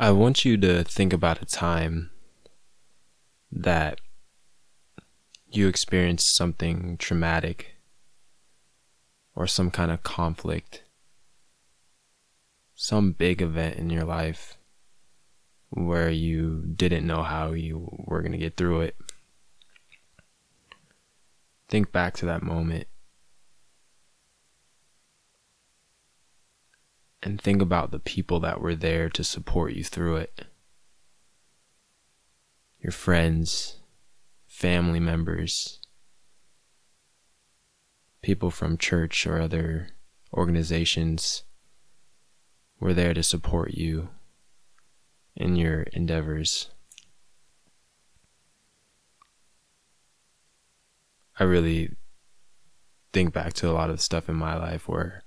I want you to think about a time that you experienced something traumatic or some kind of conflict, some big event in your life where you didn't know how you were going to get through it. Think back to that moment and think about the people that were there to support you through it. Your friends, family members, people from church or other organizations were there to support you in your endeavors. I really think back to a lot of stuff in my life where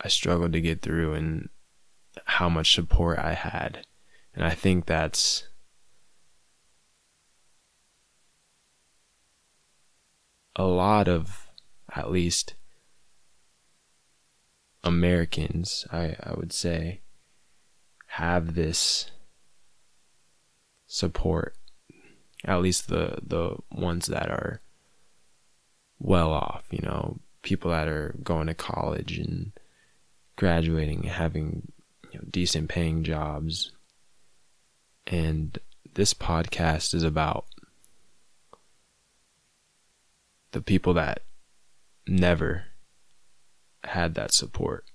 I struggled to get through and how much support I had. And I think that's a lot of, at least, Americans, I, I would say, have this support. At least the the ones that are well off, you know, people that are going to college and graduating, having you know, decent paying jobs. And this podcast is about the people that never had that support.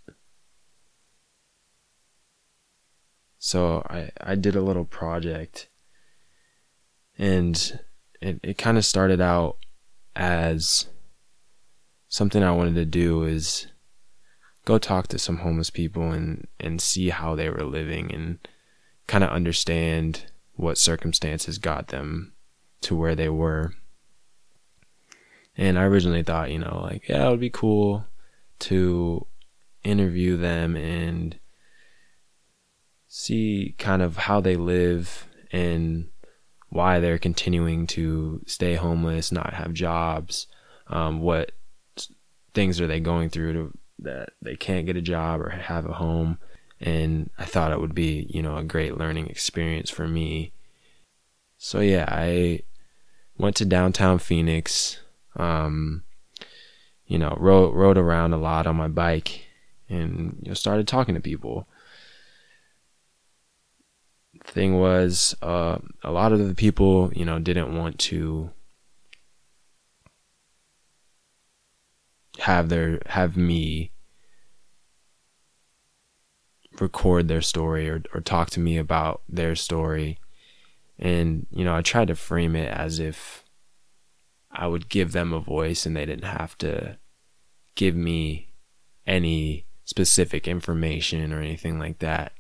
So I, I did a little project and it, it kind of started out as something I wanted to do is go talk to some homeless people and and see how they were living and kind of understand what circumstances got them to where they were. And I originally thought, you know, like, yeah, it would be cool to interview them and see kind of how they live and why they're continuing to stay homeless, not have jobs, um, what things are they going through to that they can't get a job or have a home. And I thought it would be, you know, a great learning experience for me. So yeah, I went to downtown Phoenix. Um, you know, rode rode around a lot on my bike, and you know, started talking to people. Thing was, uh, a lot of the people, you know, didn't want to have their have me record their story or or talk to me about their story. And you know I tried to frame it as if I would give them a voice and they didn't have to give me any specific information or anything like that.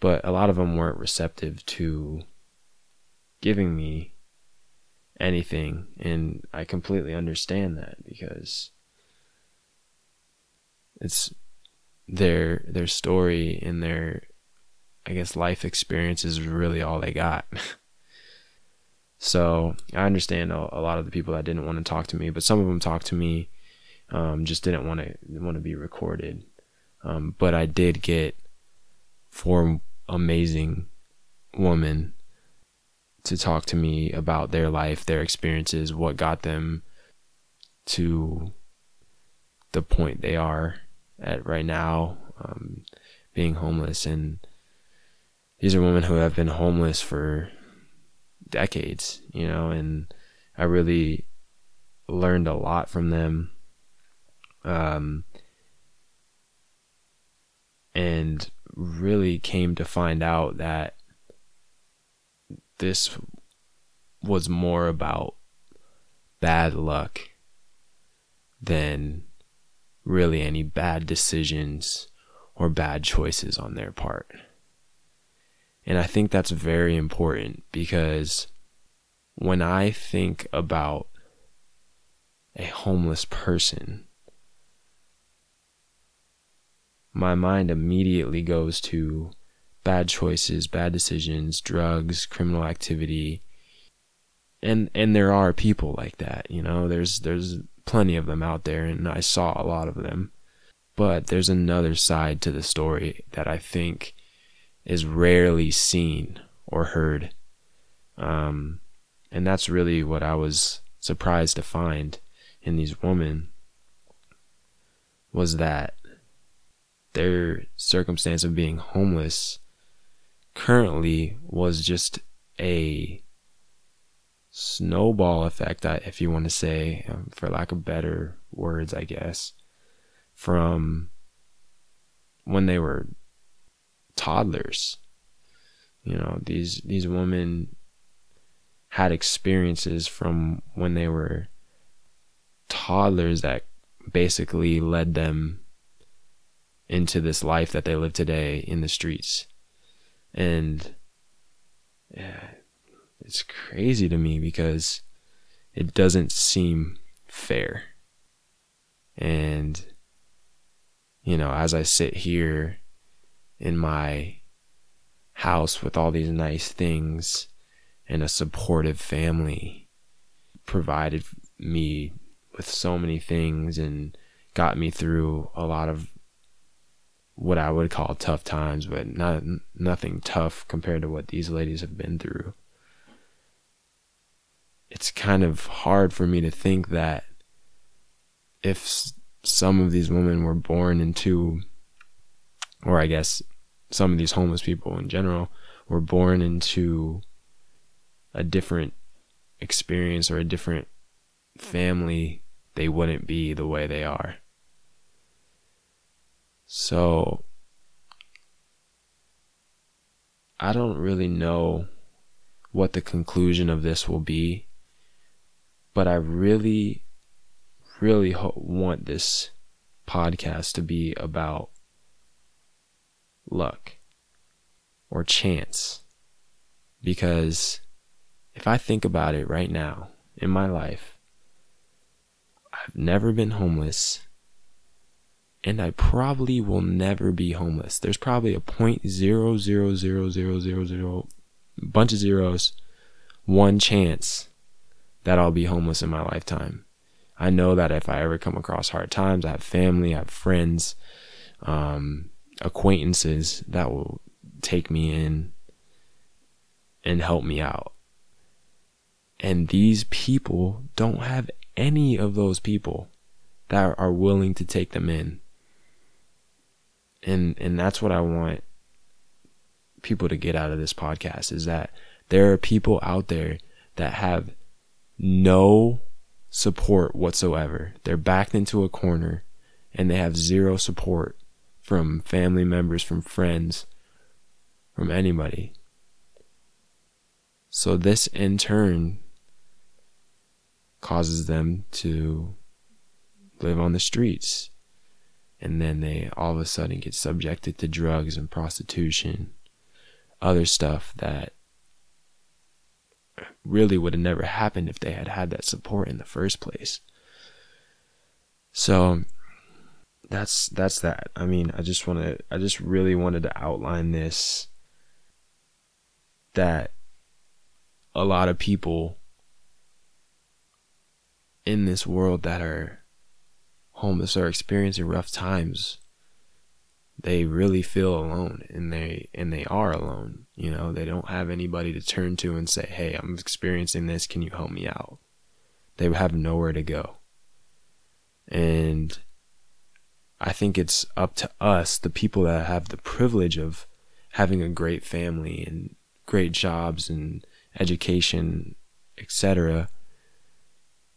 But a lot of them weren't receptive to giving me anything. And I completely understand that because it's their their story and their I guess life experience is really all they got. so I understand a, a, lot of the people that didn't want to talk to me, but some of them talked to me, um, just didn't want to want to be recorded. Um, but I did get four amazing women to talk to me about their life, their experiences, what got them to the point they are at right now, um, being homeless. And these are women who have been homeless for decades, you know, and I really learned a lot from them. Um, and really came to find out that this was more about bad luck than really any bad decisions or bad choices on their part. And I think that's very important because when I think about a homeless person, my mind immediately goes to bad choices, bad decisions, drugs, criminal activity. And and there are people like that, you know. There's there's plenty of them out there, and I saw a lot of them. But there's another side to the story that I think is rarely seen or heard. Um, and that's really what I was surprised to find in these women was that their circumstance of being homeless currently was just a snowball effect, if you want to say, um, for lack of better words, I guess, from when they were toddlers. You know, these these women had experiences from when they were toddlers that basically led them into this life that they live today in the streets. And yeah, it's crazy to me because it doesn't seem fair. And, you know, as I sit here in my house with all these nice things and a supportive family provided me with so many things and got me through a lot of what I would call tough times, but not nothing tough compared to what these ladies have been through. It's kind of hard for me to think that if some of these women were born into, or I guess some of these homeless people in general were born into a different experience or a different family, they wouldn't be the way they are. So I don't really know what the conclusion of this will be, but I really, really ho- want this podcast to be about luck or chance. Because if I think about it right now in my life, I've never been homeless and I probably will never be homeless. There's probably a point zero zero zero zero zero zero bunch of zeros, one chance that I'll be homeless in my lifetime. I know that if I ever come across hard times, I have family, I have friends, um, acquaintances that will take me in and help me out. And these people don't have any of those people that are willing to take them in and and that's what I want people to get out of this podcast is that there are people out there that have no support whatsoever. They're backed into a corner and they have zero support from family members, from friends, from anybody. So this in turn causes them to live on the streets and then they all of a sudden get subjected to drugs and prostitution, other stuff that really would have never happened if they had had that support in the first place. So that's that's that. I mean, I just want to I just really wanted to outline this that a lot of people in this world that are homeless are experiencing rough times, they really feel alone and they and they are alone. You know, they don't have anybody to turn to and say, "Hey, I'm experiencing this, can you help me out?" They have nowhere to go. And I think it's up to us, the people that have the privilege of having a great family and great jobs and education, etc.,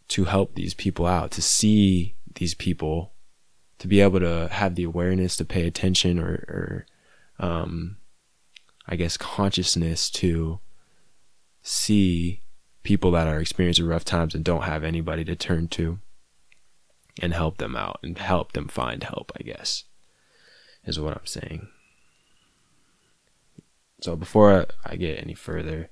to help these people out, to see these people to be able to have the awareness to pay attention or, or um, I guess consciousness to see people that are experiencing rough times and don't have anybody to turn to and help them out and help them find help, I guess, is what I'm saying. So before I get any further,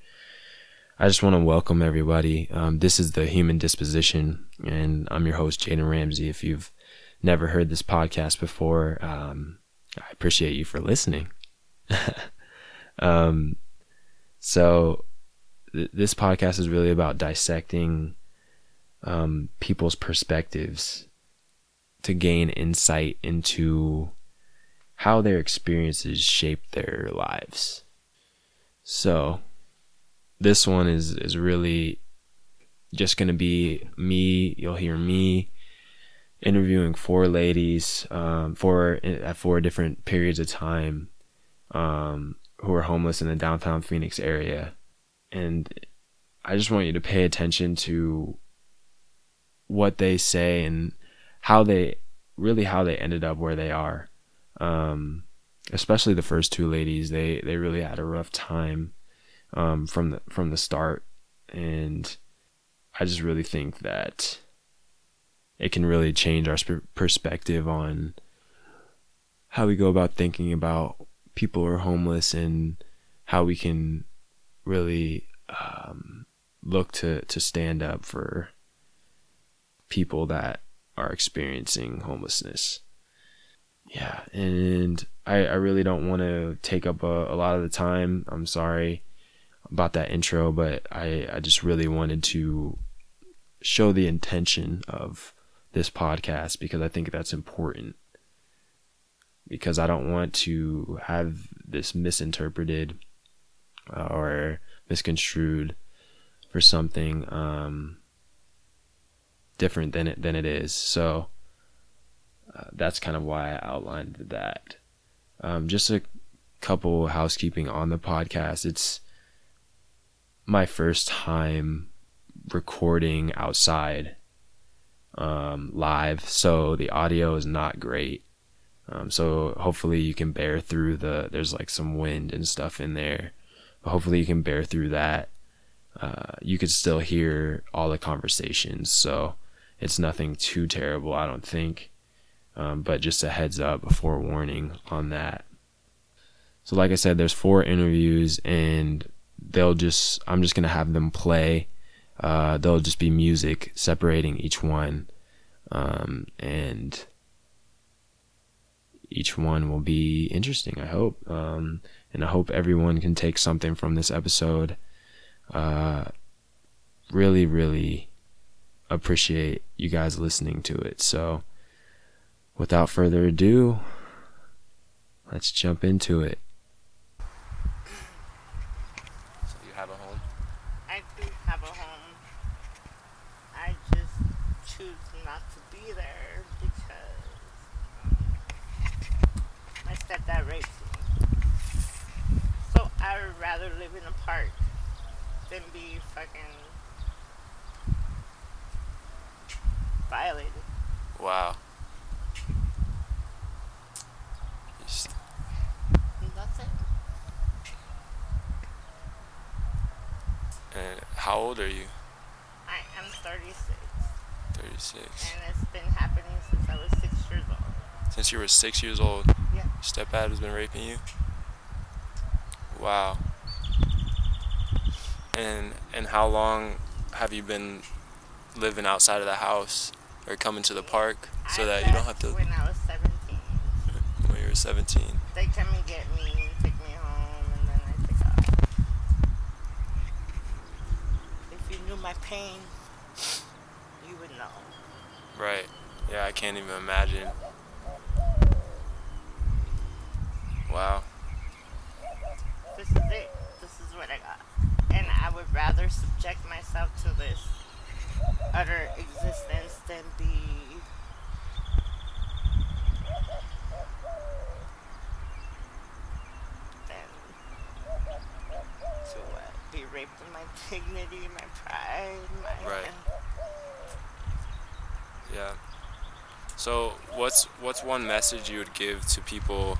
I just want to welcome everybody. Um, this is the Human Disposition, and I'm your host, Jaden Ramsey. If you've never heard this podcast before, um, I appreciate you for listening. um, so, th- this podcast is really about dissecting um, people's perspectives to gain insight into how their experiences shape their lives. So, this one is is really just going to be me. You'll hear me interviewing four ladies, um, four at four different periods of time, um, who are homeless in the downtown Phoenix area, and I just want you to pay attention to what they say and how they really how they ended up where they are. Um, especially the first two ladies, they they really had a rough time um, from the from the start, and I just really think that it can really change our sp- perspective on how we go about thinking about people who are homeless and how we can really um, look to to stand up for people that are experiencing homelessness. Yeah, and I, I really don't want to take up a, a lot of the time. I'm sorry about that intro, but I, I just really wanted to show the intention of this podcast because I think that's important. Because I don't want to have this misinterpreted uh, or misconstrued for something um, different than it than it is. So uh, that's kind of why I outlined that. Um, just a couple housekeeping on the podcast. It's my first time recording outside um, live, so the audio is not great. Um, so hopefully you can bear through the. There's like some wind and stuff in there, but hopefully you can bear through that. Uh, you could still hear all the conversations, so it's nothing too terrible, I don't think. Um, but just a heads up, a forewarning on that. So, like I said, there's four interviews, and they'll just I'm just gonna have them play. Uh, there'll just be music separating each one, um, and each one will be interesting. I hope, um, and I hope everyone can take something from this episode. Uh, really, really appreciate you guys listening to it. So, without further ado, let's jump into it. So you have a home? I do have a home. I just choose not to be there because um, my stepdad raped me. So I would rather live in a park than be fucking violated. Wow. That's it. And how old are you? I am 36, 36. and it's been happening since I was six years old. Since you were six years old, Yeah. your stepdad has been raping you? Wow. And and how long have you been living outside of the house or coming to the park so I that you don't have left to When I was 17. when you were 17? They come and get me and take me home, and then I take off. If you knew my pain, you would know. Right. Yeah, I can't even imagine. Wow. This is it. This is what I got. And I would rather subject myself to this utter existence than be. than to what? Be raped in my dignity, my pride, my. Right. Yeah. So, what's one message you would give to people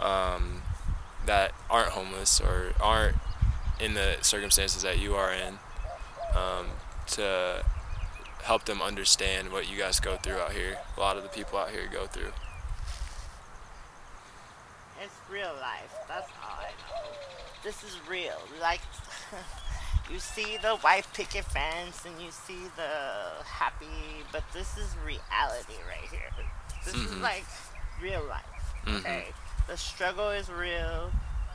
um, that aren't homeless or aren't in the circumstances that you are in um, to help them understand what you guys go through out here? A lot of the people out here go through. It's real life. That's all I know. This is real. Like, you see the white picket fence and you see the happy, but this is reality right here. This is Mhm. like real life. Mhm. Okay? The struggle is real.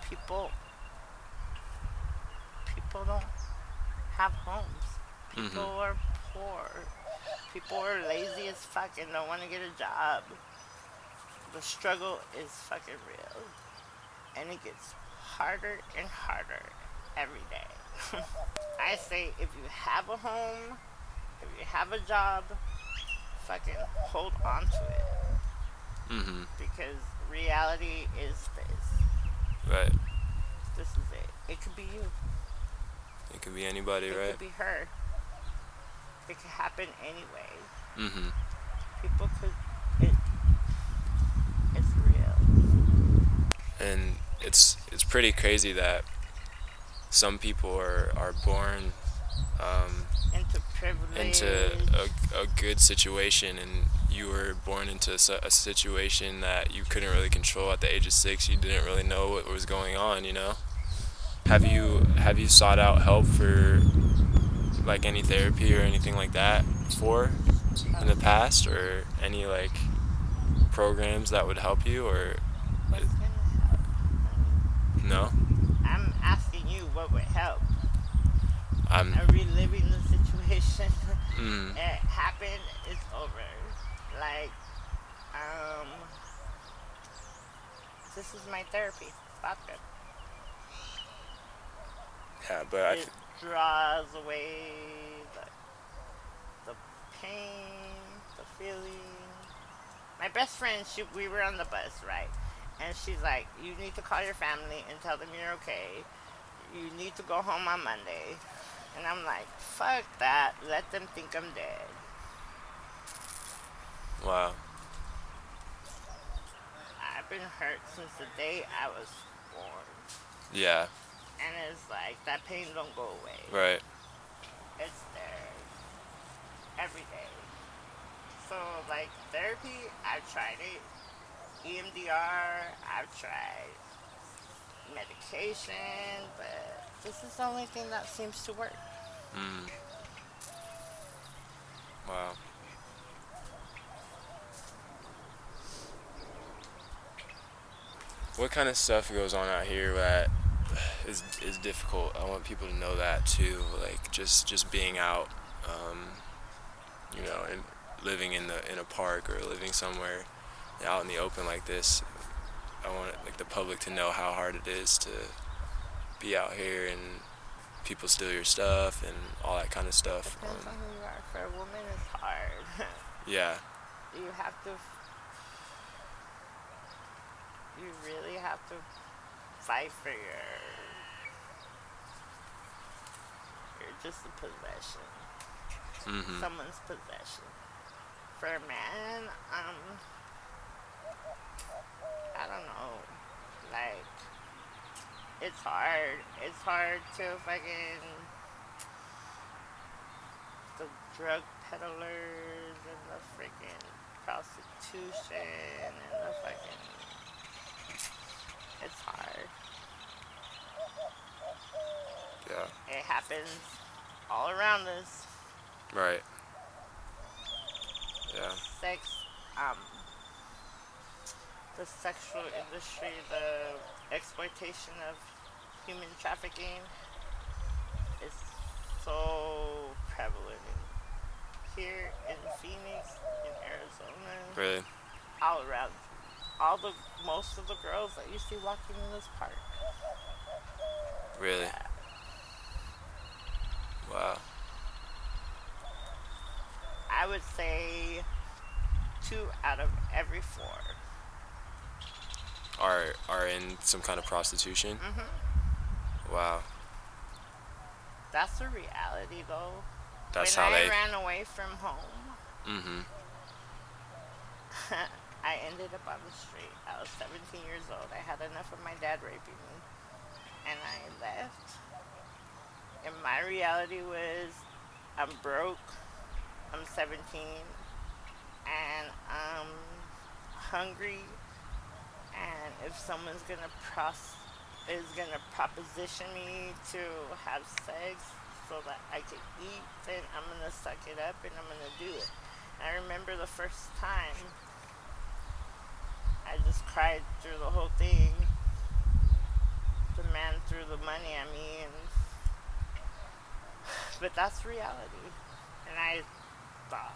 People, people don't have homes. People Mhm. are poor. People are lazy as fuck and don't want to get a job. the struggle is fucking real. And it gets harder and harder every day. I say if you have a home, if you have a job, fucking hold on to it. Mhm. Because reality is this. Right. This is it. It could be you. It could be anybody, It right? It could be her. It could happen anyway. Mhm. People could. It. It's real. And it's it's pretty crazy that some people are are born um, Into privilege. into a, a good situation and you were born into a situation that you couldn't really control at the age of six you didn't really know what was going on you know have you have you sought out help for like any therapy or anything like that before in the past or any like programs that would help you or What's gonna help? no I'm asking you what would help. i'm I'm reliving the situation. mm, it happened. It's over. Like, um, this is my therapy. Stop it. yeah but i it f- draws away the, the pain, the feeling. My best friend, she, we were on the bus, right? And she's like, you need to call your family and tell them you're okay. You need to go home on Monday. And I'm like, fuck that. Let them think I'm dead. wow I've been hurt since the day I was born. yeah And it's like, that pain don't go away. right It's there every day. So like therapy, I've tried it. EMDR, I've tried medication, but this is the only thing that seems to work. mm. wow what kind of stuff goes on out here that is is difficult? I want people to know that too. Like just just being out, um, you know, and living in the in a park or living somewhere out in the open like this. I want like the public to know how hard it is to be out here and people steal your stuff and all that kind of stuff. Depends on Um, who you are. For a woman, it's hard. yeah, you have to. You really have to fight for your. You're just a possession. hmm someone's possession. For a man, um, I don't know, like, it's hard. It's hard to fucking the drug peddlers and the freaking prostitution and the fucking. It's hard. yeah, It happens all around us. right. Yeah, sex, um, the sexual industry, the exploitation of human trafficking is so prevalent here in Phoenix, in Arizona, really. all around. All the most of the girls that you see walking in this park. Really? Wow. I would say two out of every four. Are are in some kind of prostitution? hmm Wow. That's the reality, though. That's when how I they. ran away from home, Mm-hmm. I ended up on the street. I was 17 years old. I had enough of my dad raping me. And I left. And my reality was I'm broke. I'm 17. And I'm hungry. And if someone's to pros- is to proposition me to have sex so that I can eat, then I'm to suck it up and I'm to do it. I remember the first time I just cried through the whole thing. The man threw the money at me, and but that's reality. And I thought,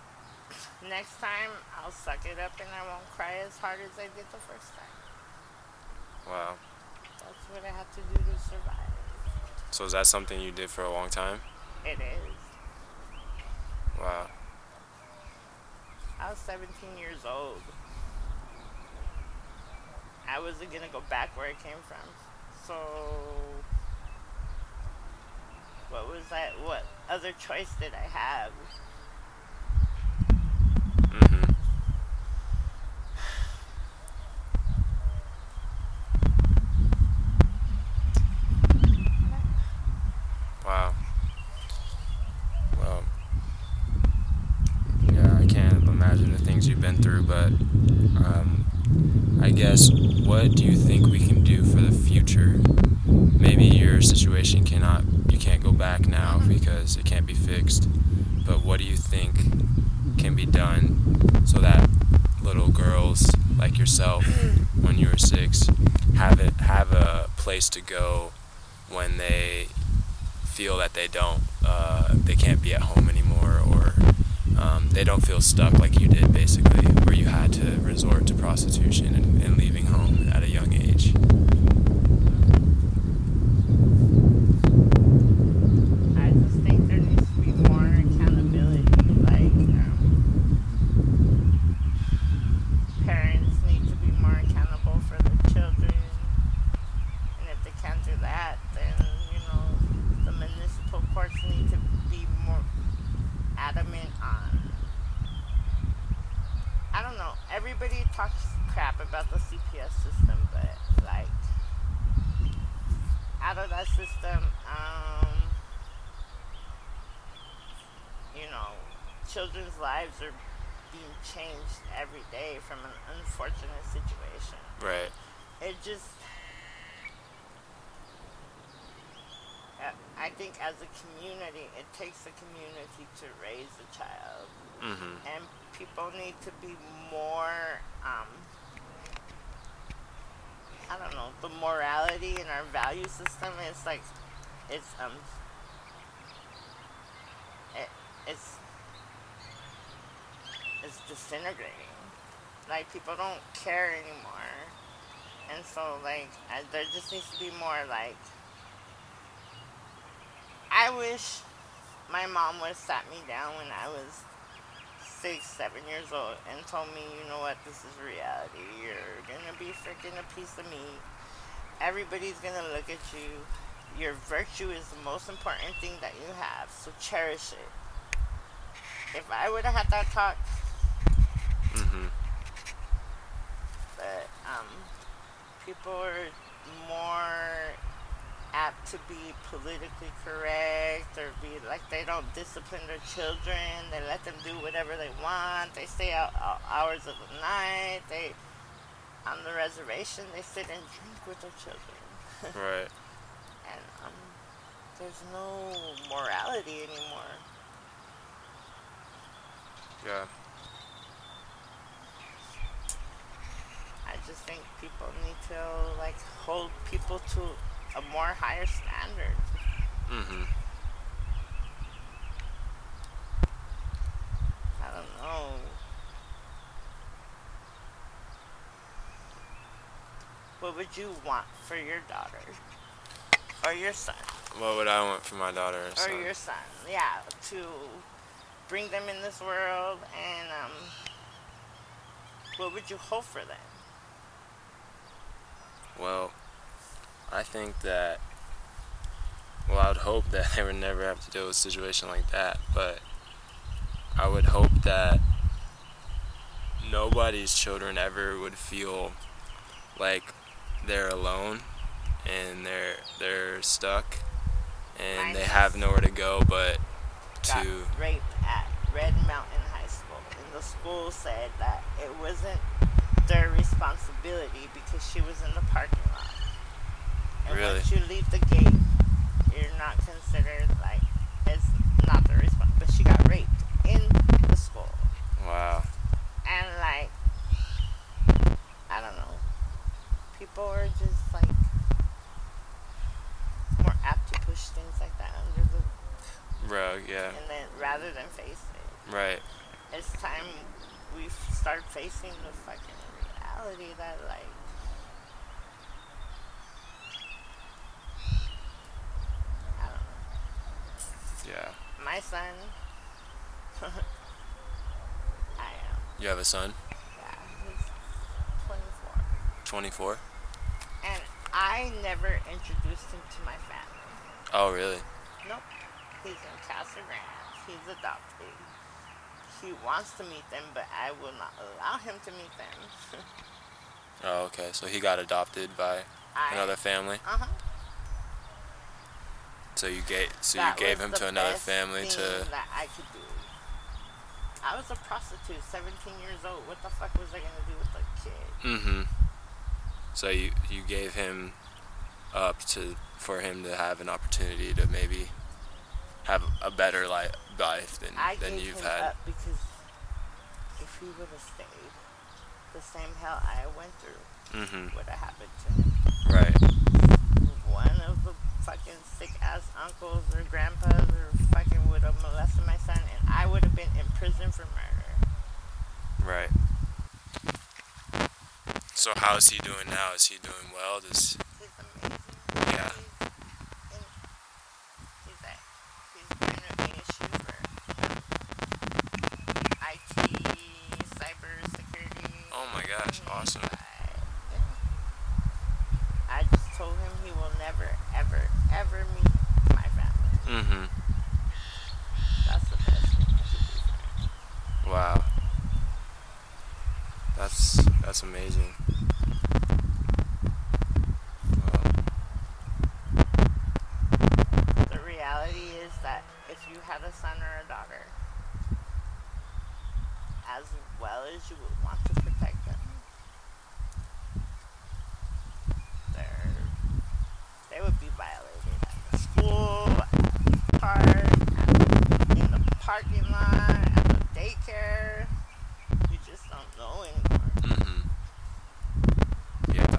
Next time, I'll suck it up and I won't cry as hard as I did the first time. Wow. That's what I have to do to survive. So is that something you did for a long time? It is. Wow. I was 17 years old. I wasn't gonna go back where I came from. So, what was that? What other choice did I have? Mm-hmm. Wow. Well, yeah, I can't imagine the things you've been through, but um, I guess what do you think we can do for the future? Maybe your situation cannot, you can't go back now because it can't be fixed, but what do you think can be done so that little girls like yourself, when you were six, have it have a place to go when they feel that they don't uh, they can't be at home anymore or um, they don't feel stuck like you did basically where you had to resort to prostitution and, and leaving home at a young age I just think there needs to be more accountability. Like, um, parents need to be more accountable for their children. And if they can't do that, then, you know, the municipal courts need to be more adamant on. I don't know. Everybody talks crap about the CPS system, but, like, out of that system, um, you know, children's lives are being changed every day from an unfortunate situation. right It just, uh, I think as a community, it takes a community to raise a child, mm-hmm. and people need to be more, um, I don't know, the morality in our value system is like, it's um, it, it's it's disintegrating. Like people don't care anymore, and so like I, there just needs to be more like. I wish my mom would have sat me down when I was six, seven years old and told me, you know what, this is reality. You're gonna be freaking a piece of meat. Everybody's gonna look at you. Your virtue is the most important thing that you have, so cherish it. If I would have had that talk, Mm-hmm. but um, people are more apt to be politically correct or be like they don't discipline their children. They let them do whatever they want. They stay out, out hours of the night. They on the reservation they sit and drink with their children, right and um, there's no morality anymore. yeah I just think people need to like hold people to a more higher standard. mm-hmm. I don't know. What would you want for your daughter? Or your son? what would i want for my daughter or Or son? your son, yeah, to bring them in this world and um what would you hope for them? Well, I think that. Well, I would hope that they would never have to deal with a situation like that, but I would hope that nobody's children ever would feel like they're alone and they're they're stuck and Mine they have nowhere to go but Got to raped at Red Mountain High School. And the school said that it wasn't their responsibility because she was in the parking lot. And Really? once you leave the gate, you're not considered like it's not the response. But she got raped in the school, wow and like I don't know, people are just like more apt to push things like that under the rug yeah and then rather than face it. right it's time we start facing the fucking reality that like I don't know. Yeah. My son I am. You have a son? Yeah, he's twenty four. 24? And I never introduced him to my family. Oh, really? Nope. He's in Casa Grande. He's adopted. He wants to meet them, but I will not allow him to meet them. Oh, okay. So he got adopted by I, another family. Uh-huh. So you gave so That you gave him to another family to that I could do. I was a prostitute, 17 years old. What the fuck was I gonna do with a kid? Mm-hmm. So you you gave him up to for him to have an opportunity to maybe have a better li- life than I than gave you've him had. up because if he would have stayed, the same hell I went through Mm-hmm. would have happened to him. Right. one of the fucking sick ass uncles or grandpas or fucking would have molested my son and I would have been in prison for murder. Right. So how is he doing now? Is he doing well? Does He's amazing. Yeah. He's, he's, a, he's been at ASU for IT, cybersecurity. Oh my gosh, awesome. I, I just told him he will never, ever, ever meet my family. Mm-hmm. That's the best thing I could do for him. Wow. That's that's amazing. Wow. The reality is that if you had a son or a daughter, as well as you would want to protect them, they're, they would be violated at the school, at the park, at, in the parking lot, at the daycare. You just don't know anymore. Mm-hmm. Yeah.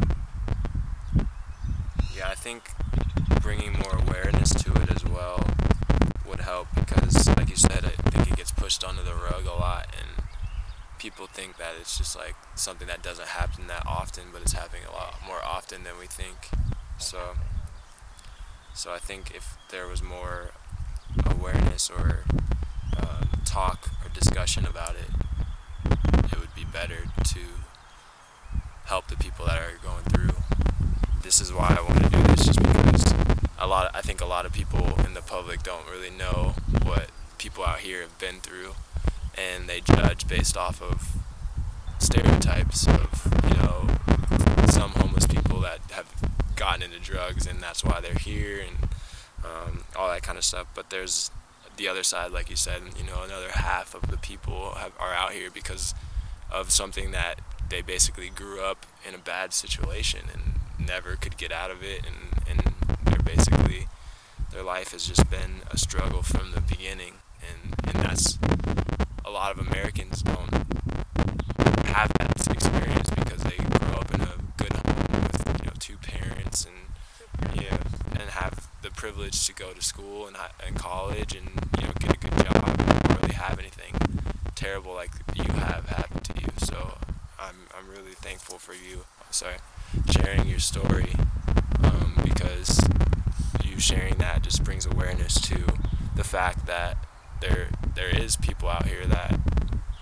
Yeah, I think bringing more awareness to it as well would help because, like you said, I think it gets pushed under the rug a lot, and people think that it's just like something that doesn't happen that often, but it's happening a lot more often than we think. So, so I think if there was more awareness or um, talk or discussion about it, it would be better to help the people that are going through. This is why I want to do this, just because a lot. I think a lot of people in the public don't really know what people out here have been through, and they judge based off of stereotypes of you know some homeless people that have gotten into drugs and that's why they're here and um, all that kind of stuff. But there's the other side, like you said, you know, another half of the people have, are out here because of something that they basically grew up in a bad situation and never could get out of it and, and they're basically their life has just been a struggle from the beginning and, and that's a lot of Americans don't have that experience because they grow up in a good home with you know two parents and yeah and have the privilege to go to school and, and college and you know get a good job. And not really have anything terrible like you have happened to you so I'm, I'm really thankful for you. Sorry sharing your story um, because you sharing that just brings awareness to the fact that there there is people out here that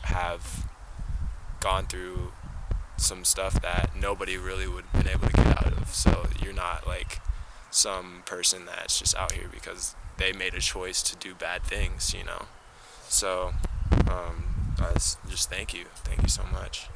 have gone through some stuff that nobody really would have been able to get out of. So you're not like some person that's just out here because they made a choice to do bad things you know? So um, just thank you. Thank you so much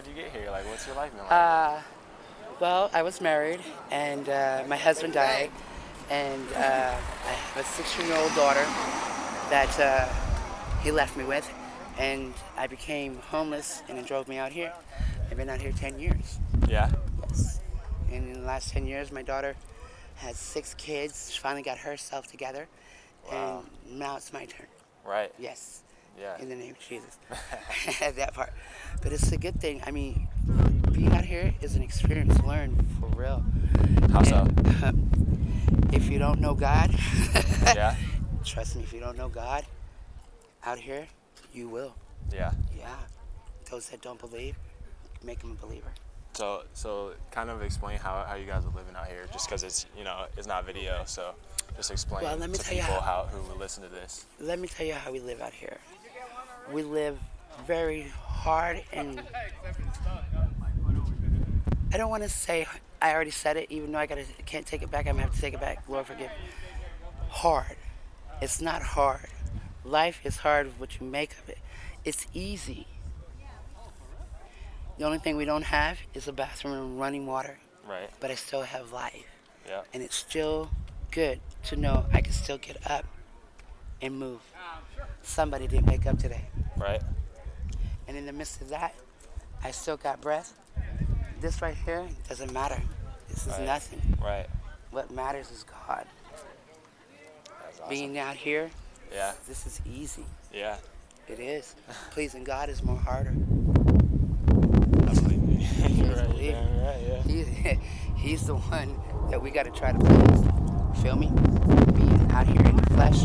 how'd you get here? Like, what's your life been like? Uh, well, I was married, and uh, my husband died, and uh, I have a six-year-old daughter that uh, he left me with, and I became homeless, and it drove me out here. I've been out here 10 years. yeah. Yes. And in the last 10 years, my daughter has six kids. She finally got herself together, Wow. and now it's my turn. Right. Yes. Yeah. in the name of Jesus. that part. But it's a good thing. I mean, being out here is an experience learned for real. How so? And, if you don't know God, Yeah. trust me, if you don't know God, out here, you will. Yeah. Yeah. Those that don't believe, make them a believer. So, so kind of explain how, how you guys are living out here, just because it's you know it's not video. So, just explain Well, let me to tell you people how- how who will listen to this. Let me tell you how we live out here. We live very hard and I don't want to say I already said it, even though I gotta can't take it back. I'm gonna have to take it back. Lord forgive. Hard. It's not hard. Life is hard with what you make of it. It's easy. The only thing we don't have is a bathroom and running water, Right. but I still have life. Yeah. And it's still good to know I can still get up and move. Somebody didn't wake up today. Right. And in the midst of that, I still got breath. This right here doesn't matter. This is Right. nothing. Right. What matters is God. Awesome. Being out here, Yeah. this is easy. Yeah. It is. Pleasing God is more harder. You're right. Yeah. Right. Yeah. He, he's the one that we got to try to please. Feel me? Being out here in the flesh,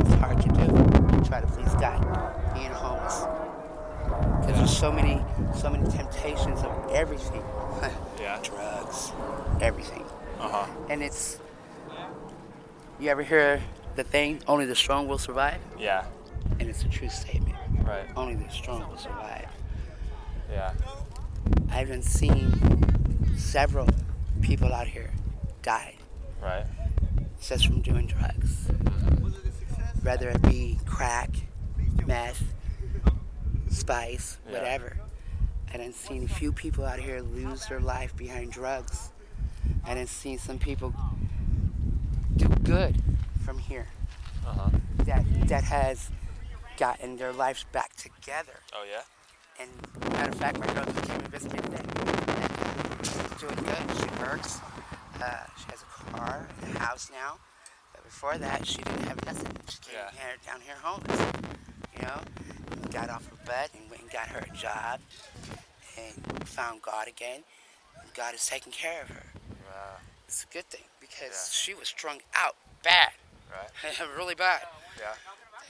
it's hard to do. Try to please God. Being homeless. Because there's so many, so many temptations of everything. Yeah. Drugs, everything. Uh huh. And it's, you ever hear the thing, only the strong will survive? Yeah. And it's a true statement. Right. Only the strong will survive. Yeah. I've been seeing several people out here die Right. just from doing drugs. Whether it be crack, meth, spice, Yeah. whatever. And I've seen a few people out here lose their life behind drugs. And I've seen some people do good from here Uh huh. that that has gotten their lives back together. Oh yeah. And matter of fact, my girl just came to visit me today. And, uh, doing good. She works. Uh, she has a car, and a house now. Before that, she didn't have nothing. She came Yeah. here down here homeless. You know, and got off her butt and went and got her a job, and found God again. And God is taking care of her. Wow. It's a good thing because Yeah. she was strung out bad, Right. really bad. Yeah.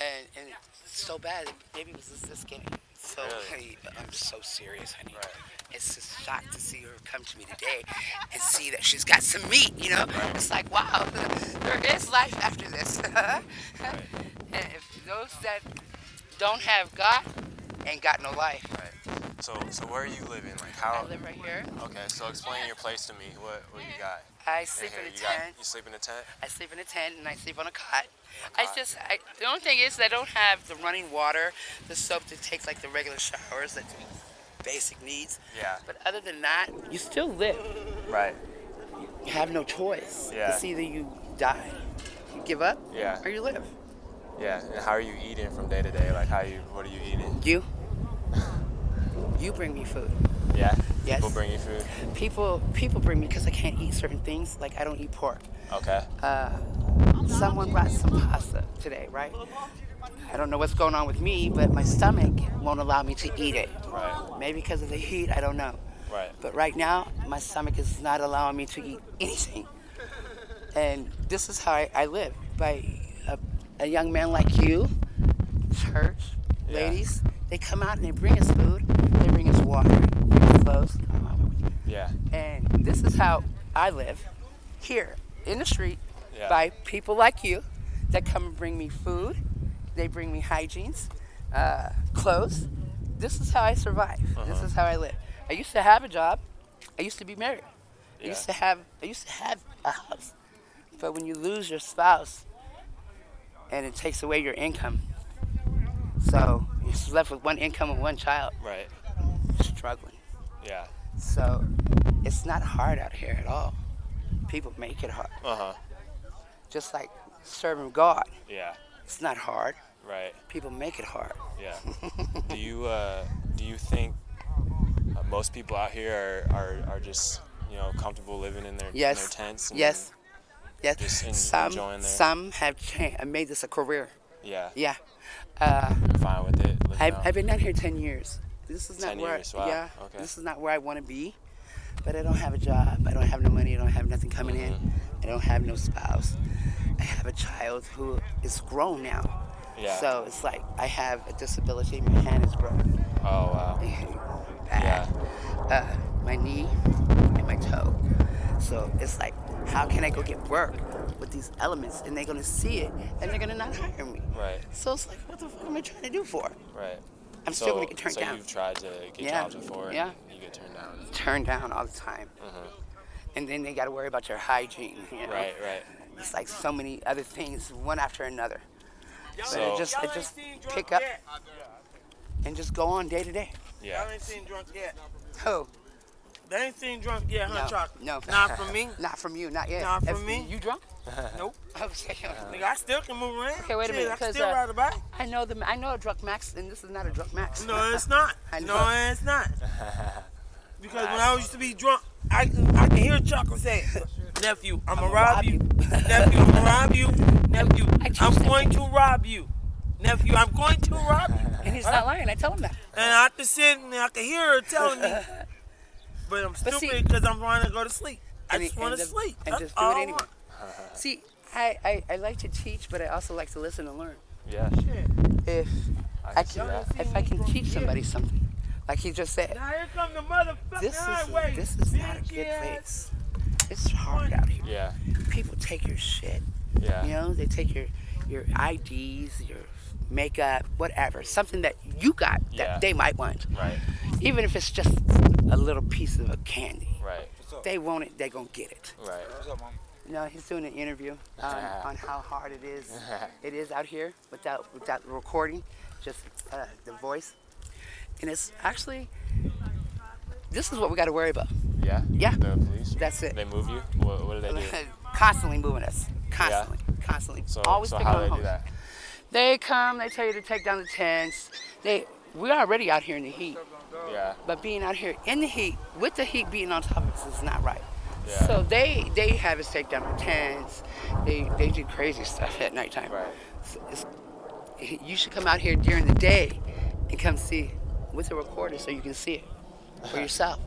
And, and so bad, the baby was just this skinny. So Really? I'm so serious, honey. Right. It's just shocked to see her come to me today and see that she's got some meat, you know? It's like, wow, there is life after this. and if those that don't have God ain't got no life. Right. So, so where are you living? Like how? I live right here. Okay. So explain your place to me. What what you got? I sleep here? in a you got- tent. you sleep in a tent? I sleep in a tent and I sleep on a cot. I just, I, the only thing is I don't have the running water, the soap to take like the regular showers, that basic needs. Yeah. But other than that, you still live. Right. You have no choice. Yeah. It's either you die, you give up, Yeah. or you live. Yeah. And how are you eating from day to day? Like how you? What are you eating? You, you bring me food. Yeah. Yes. People bring you food. People, people bring me because I can't eat certain things. Like I don't eat pork. Okay. Uh, someone brought some pasta today, right? I don't know what's going on with me, but my stomach won't allow me to eat it. Right. Maybe because of the heat, I don't know. Right. But right now, my stomach is not allowing me to eat anything. And this is how I, I live by a, a young man like you, church, Yeah. ladies. They come out and they bring us food, they bring us water, they bring us clothes. Yeah. And this is how I live here in the street Yeah. by people like you that come and bring me food. They bring me hygienes, uh, clothes. This is how I survive. This Uh-huh. is how I live. I used to have a job. I used to be married. I used to have I used to have a house. But when you lose your spouse and it takes away your income, so you're left with one income and one child, Right. struggling. Yeah. So it's not hard out here at all. People make it hard. Uh huh. Just like serving God, Yeah. it's not hard. Right. People make it hard. Yeah. do you uh, do you think uh, most people out here are, are, are just you know comfortable living in their, in Yes. their tents? Yes. Yes. Just some enjoying their- some have cha- made this a career. Yeah. Yeah. Uh, fine with it. I've. I've been out here 10 years. This is not 10 where years, wow, yeah. okay. This is not where I want to be. But I don't have a job. I don't have no money. I don't have nothing coming in. Mm-hmm. I don't have no spouse. I have a child who is grown now. Yeah. So it's like I have a disability. My hand is broken. Oh wow. Bad. Uh, my knee and my toe. So it's like, how can I go get work with these elements and they're gonna see it and they're gonna not hire me? Right. So it's like, what the fuck am I trying to do for? Right. I'm so, still gonna get turned so down. you've tried to get Yeah, jobs before. yeah. And you get turned down. Turned down all the time. And then they gotta worry about your hygiene. You know? Mm-hmm. Right. Right. It's like so many other things, one after another. But So- it just, it just pick up and just go on day to day. Yeah. Y'all ain't seen drunk yet. Oh, They ain't seen drunk yet, huh, No, Chocolate? no. Not from me. not from you, not yet. Not from If- me. You drunk? Nope. Okay. Nigga, I still can move around. Okay, wait a Shit, minute, I can 'cause, still uh, ride a bike. I know the I know a drunk max, and this is not a drunk max. No, it's not. I no, know. it's not. Because when I used to be drunk, I, I can hear Chocolate say, Nephew, I'm gonna rob you. Nephew, I'm gonna rob you. Nephew, I choose I'm going to rob you. Nephew, I'm going to rob you. and he's not lying. I tell him that. And I can sit and I can hear her telling me, but I'm But stupid because I'm trying to go to sleep. I just want to sleep. and That's just do it anyway. want. See, I, I, I like to teach, but I also like to listen and learn. Yeah. If I I can see can, if I can teach somebody something, like he just said, Now here come the motherfucking this is this is not a good place. It's hard out here. Yeah. People take your shit. Yeah. You know, they take your your IDs, your makeup, whatever, something that you got that Yeah. they might want, Right. even if it's just a little piece of a candy. Right. They want it, they're gonna get it. Right. You know, he's doing an interview um, on how hard it is. It is out here without without recording, just uh, the voice, and it's actually this is what we got to worry about. Yeah. Yeah. The police. That's it. They move you. What, what do they do? constantly moving us, constantly, constantly, So, always so picking how do they do that? They come, they tell you to take down the tents. They we're already out here in the heat, Yeah. but being out here in the heat with the heat being on top of us is not right. Yeah. So they they have us take down our tents. They they do crazy stuff at nighttime. Right. So you should come out here during the day and come see with a recorder so you can see it for yourself.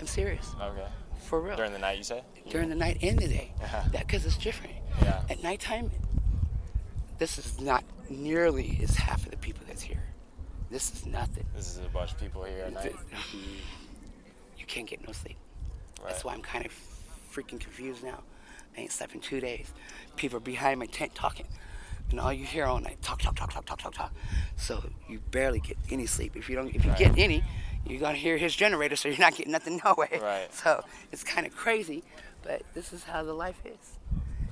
I'm serious, Okay. for real. During the night, you say? During the night and the day, Uh-huh. that because it's different. Yeah. At nighttime, this is not nearly as half of the people that's here. This is nothing. This is a bunch of people here at night. You can't get no sleep. Right. That's why I'm kind of freaking confused now. I ain't slept in two days. People are behind my tent talking. And all you hear all night, talk, talk, talk, talk, talk, talk, talk. So you barely get any sleep. If you don't, if you Right. get any, you're gonna hear his generator, so you're not getting nothing no way. Right. So it's kind of crazy, but this is how the life is.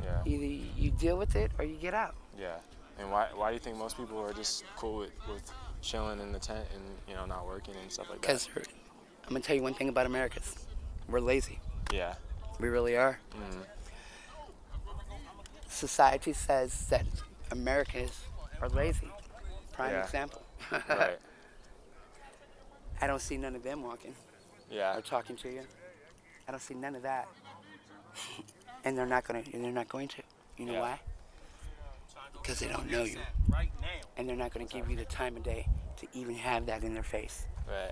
Yeah. Either you deal with it or you get out. Yeah. And why why do you think most people are just cool with, with chilling in the tent and you know not working and stuff like that? Because I'm gonna tell you one thing about Americans, we're lazy. yeah. We really are. Mhm. Society says that Americans are lazy. Prime Yeah. example. Right. I don't see none of them walking Yeah. or talking to you. I don't see none of that. and they're not gonna. And they're not going to. You know Yeah. why? Because they don't know you, Right now. and they're not gonna give you the time of day to even have that in their face. Right.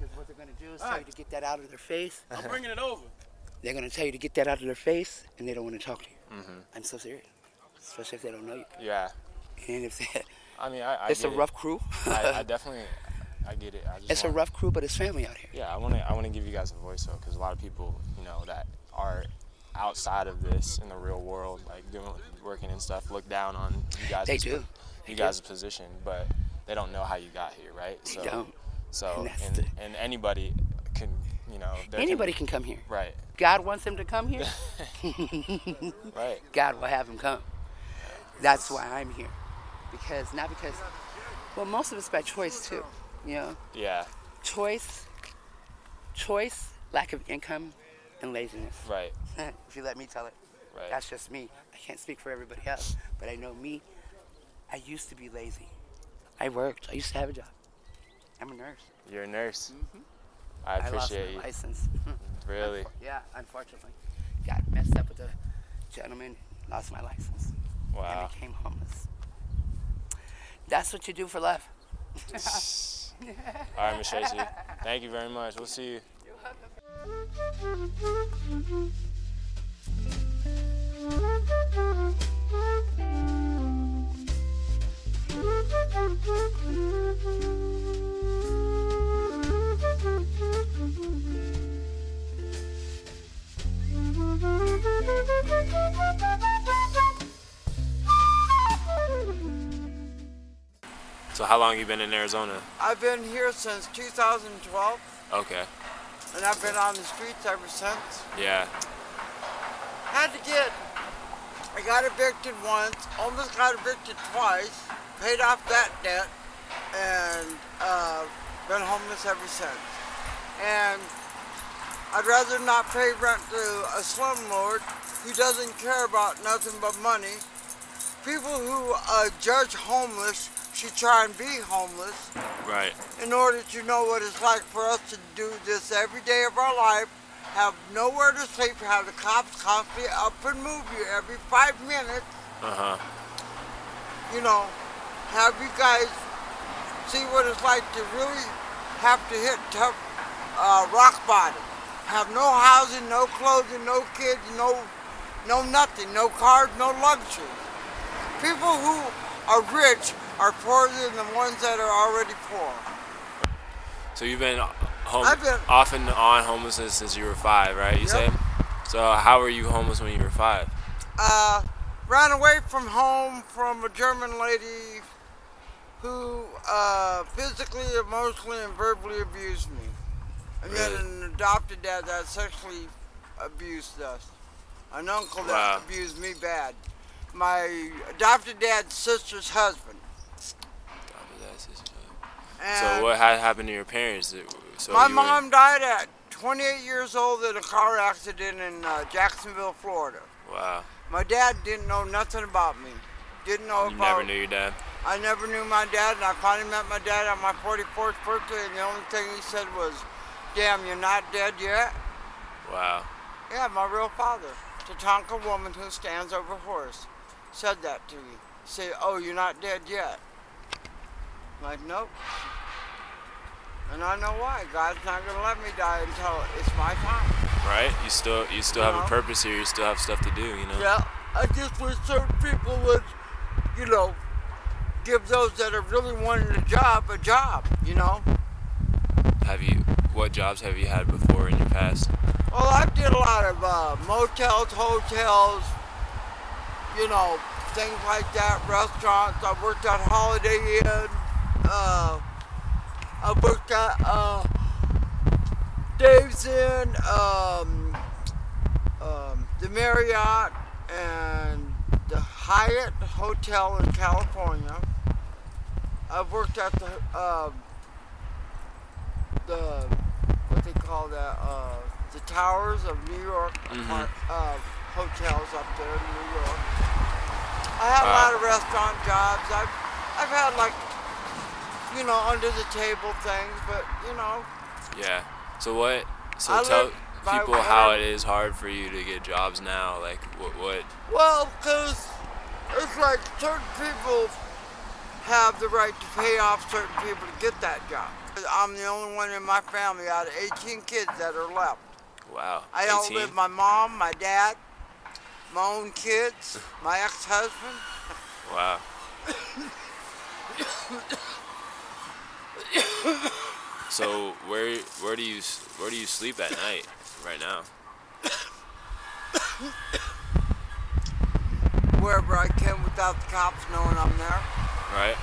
Because what they're gonna do is tell you to get that out of their face. I'm bringing it over. They're gonna tell you to get that out of their face, and they don't want to talk to you. Mhm. I'm so serious, especially if they don't know you. Yeah. And if they, I mean, I, I it's a get it. rough crew. I, I definitely, I get it. I just it's a rough crew, but it's family out here. Yeah, I want to. I want to give you guys a voice though, because a lot of people, you know, that are outside of this in the real world, like doing working and stuff, look down on you guys. They do. You guys' position, but they don't know how you got here, right? They so, don't. So And and, and anybody can, you know, there can- Anybody can come here. right, God wants them to come here. right, God will have them come. That's why I'm here. Because not because, well, most of it's by choice too. You know, yeah, choice choice, lack of income, and laziness. Right. if you let me tell it. Right. That's just me. I can't speak for everybody else, but I know me. I used to be lazy. I worked. I used to have a job. I'm a nurse. You're a nurse. Mhm. I I lost appreciate my you. license. Really. Unfor- yeah, unfortunately. Got messed up with a gentleman, lost my license, Wow. and became homeless. That's what you do for love. All right, Miss Tracy. Thank you very much. We'll see you. So how long you been in Arizona? I've been here since 2012, Okay. and I've been on the streets ever since. Yeah. Had to get, I got evicted once, almost got evicted twice, paid off that debt, and uh, been homeless ever since. And I'd rather not pay rent to a slumlord who doesn't care about nothing but money. People who uh, judge homeless should try and be homeless Right. in order to know what it's like for us to do this every day of our life, have nowhere to sleep, have the cops constantly up and move you every five minutes, Uh huh. you know, have you guys see what it's like to really have to hit tough uh, rock bottom. Have no housing, no clothing, no kids, no no nothing, no cars, no luxury. People who are rich are poorer than the ones that are already poor. So you've been home I've been- off and on homelessness since you were five, right? You Yep. said. So how were you homeless when you were five? uh, ran away from home from a German lady who uh, physically, emotionally, and verbally abused me. And Really? then an adopted dad that sexually abused us. An uncle that abused me bad. My adopted dad's sister's husband. And So what had happened to your parents? So my you were- mom died at 28 years old in a car accident in uh, Jacksonville, Florida. Wow. My dad didn't know nothing about me. Didn't know You about never knew your dad. I never knew my dad, and I finally met my dad on my 44th birthday, and the only thing he said was, Damn, you're not dead yet? Wow. Yeah, my real father, Tatanka woman who stands over horse, said that to me. Say, Oh, you're not dead yet. I'm like, Nope. And I know why. God's not going to let me die until it's my time. Right? You still you still have a purpose here. You still have stuff to do. You know. Yeah, I just wish certain people would, you know, give those that are really wanting a job a job, you know? Have you? What jobs have you had before in your past? Well, I've did a lot of uh, motels, hotels, you know, things like that, restaurants. I worked at Holiday Inn. Uh, I worked at uh, Days Inn, um, um, the Marriott, and the Hyatt Hotel in California. I've worked at the um, the what they call that uh, the towers of New York Mhm. uh, hotels up there in New York. I had a lot of restaurant jobs. I've I've had like you know under the table things, but you know Yeah. So what? So I tell people how it is hard for you to get jobs now. Like what? What? well because it's like certain people have the right to pay off certain people to get that job. I'm the only one in my family out of 18 kids that are left. Wow. I 18? outlive my mom, my dad, my own kids, my ex-husband. Wow. so where where do you where do you sleep at night right now? Wherever I can without the cops knowing I'm there, Right?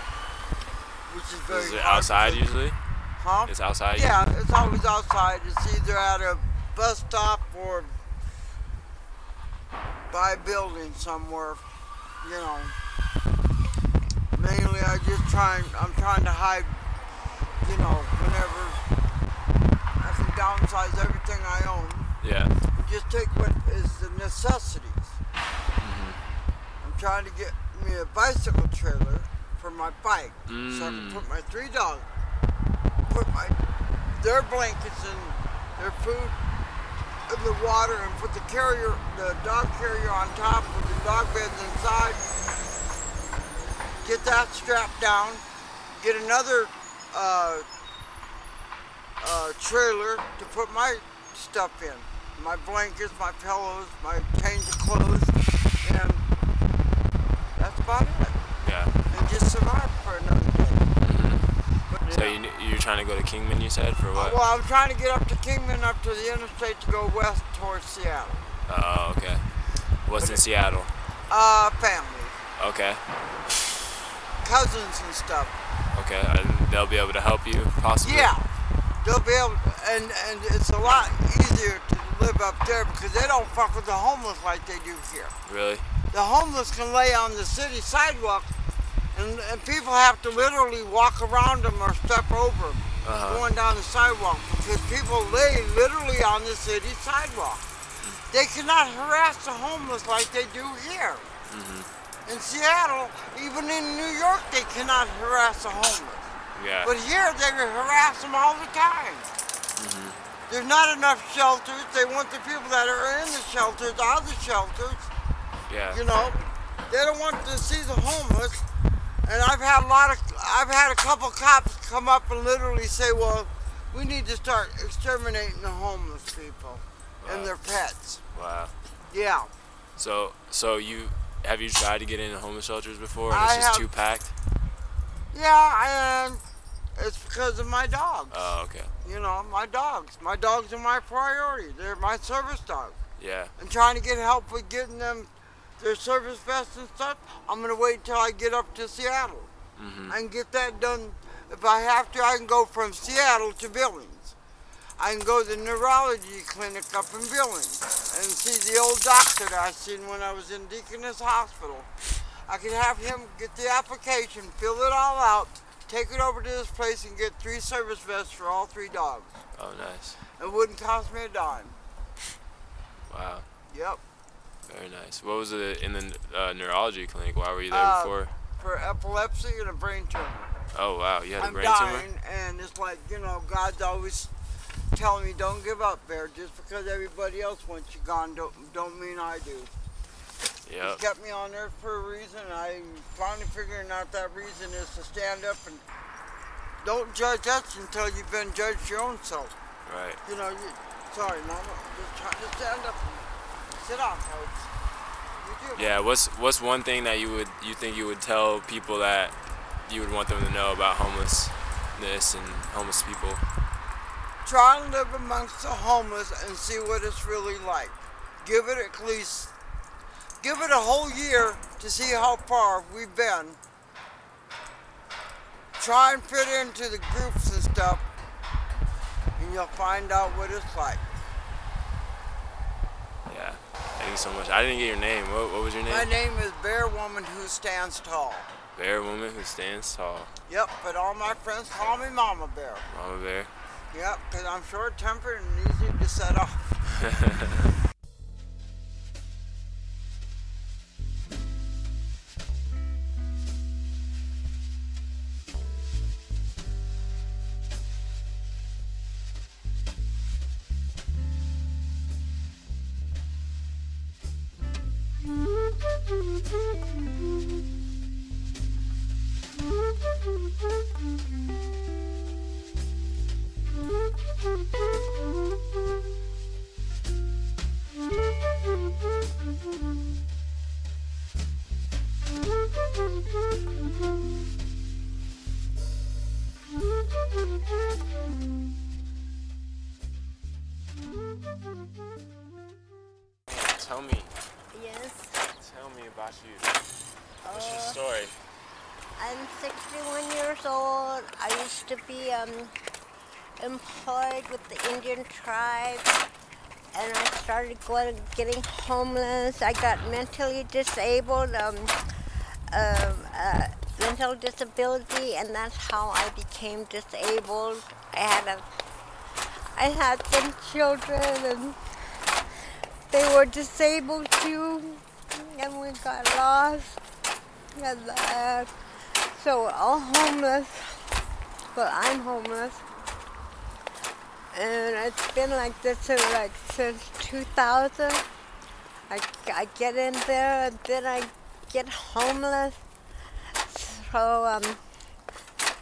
which is very Is it outside usually? Huh? It's outside. Yeah, it's always outside. It's either at a bus stop or by a building somewhere. You know. Mainly, I just trying. I'm trying to hide. You know, whenever I can downsize everything I own. Yeah. Just take what is the necessities. Mm-hmm. I'm trying to get me a bicycle trailer for my bike, so I can Mm. put my three dogs, put my their blankets and their food in the water, and put the carrier, the dog carrier on top with the dog beds inside. Get that strapped down. Get another uh, uh, trailer to put my stuff in. My blankets, my pillows, my change of clothes, and that's about it. Yeah. And just survive for another So you you're trying to go to Kingman? You said for what? Well, I'm trying to get up to Kingman, up to the interstate to go west towards Seattle. Oh, okay. What's in Seattle? Uh, family, Okay. cousins and stuff. Okay. And they'll be able to help you possibly. Yeah, they'll be able, to, and and it's a lot easier to live up there because they don't fuck with the homeless like they do here. Really? The homeless can lay on the city sidewalk, and, and people have to literally walk around them or step over them Uh-huh. going down the sidewalk because people lay literally on the city sidewalk. They cannot harass the homeless like they do here. In Seattle, even in New York, they cannot harass the homeless. Yeah. But here, they harass them all the time. There's not enough shelters. They want the people that are in the shelters out of the shelters. yeah. You know, they don't want to see the homeless. And I've had a lot of, I've had a couple cops come up and literally say, well, we need to start exterminating the homeless people and their pets. Wow. Yeah. So so you have you tried to get into homeless shelters before and it's I just have- too packed? Yeah, and it's because of my dogs. Oh, okay. You know, my dogs. My dogs are my priority. They're my service dogs. Yeah. and trying to get help with getting them their service vests and stuff. I'm gonna wait until I get up to Seattle. Mhm. I can get that done. If I have to, I can go from Seattle to Billings. I can go to the neurology clinic up in Billings and see the old doctor that I seen when I was in Deaconess Hospital. I can have him get the application, fill it all out, take it over to this place and get three service vests for all three dogs. Oh, nice. It wouldn't cost me a dime. Wow. Yep. Very nice. What was it in the uh, neurology clinic? Why were you there Uh, before? For epilepsy and a brain tumor. Oh, wow. You had a I'm brain dying, tumor? and it's like you know, God's always telling me, "Don't give up, Bear. Just because everybody else wants you gone, don't don't mean I do." Yep. He kept me on earth for a reason. I'm finally figuring out that reason is to stand up and don't judge us until you've been judged your own self. Right. You know, you, sorry, Mama. Just try to stand up sit down, folks. Do. Yeah. What's what's one thing that you would you think you would tell people that you would want them to know about homelessness and homeless people? try and live amongst the homeless and see what it's really like. Give it at least, give it a whole year to see how far we've been. Try and fit into the groups and stuff, and you'll find out what it's like. Yeah. Thank you so much. I didn't get your name. What, what was your name? My name is Bear Woman Who Stands Tall. Bear woman who stands tall. Yep, but all my friends call me Mama Bear. Mama bear. Yep, because I'm short tempered and easy to set off. getting homeless. I got mentally disabled, um, um, uh, mental disability, and that's how I became disabled. I had a, I had some children and they were disabled too, and we got lost. And uh, so we're all homeless. But I'm homeless. And it's been like this since, like since 2000. I, I get in there and then I get homeless. So um,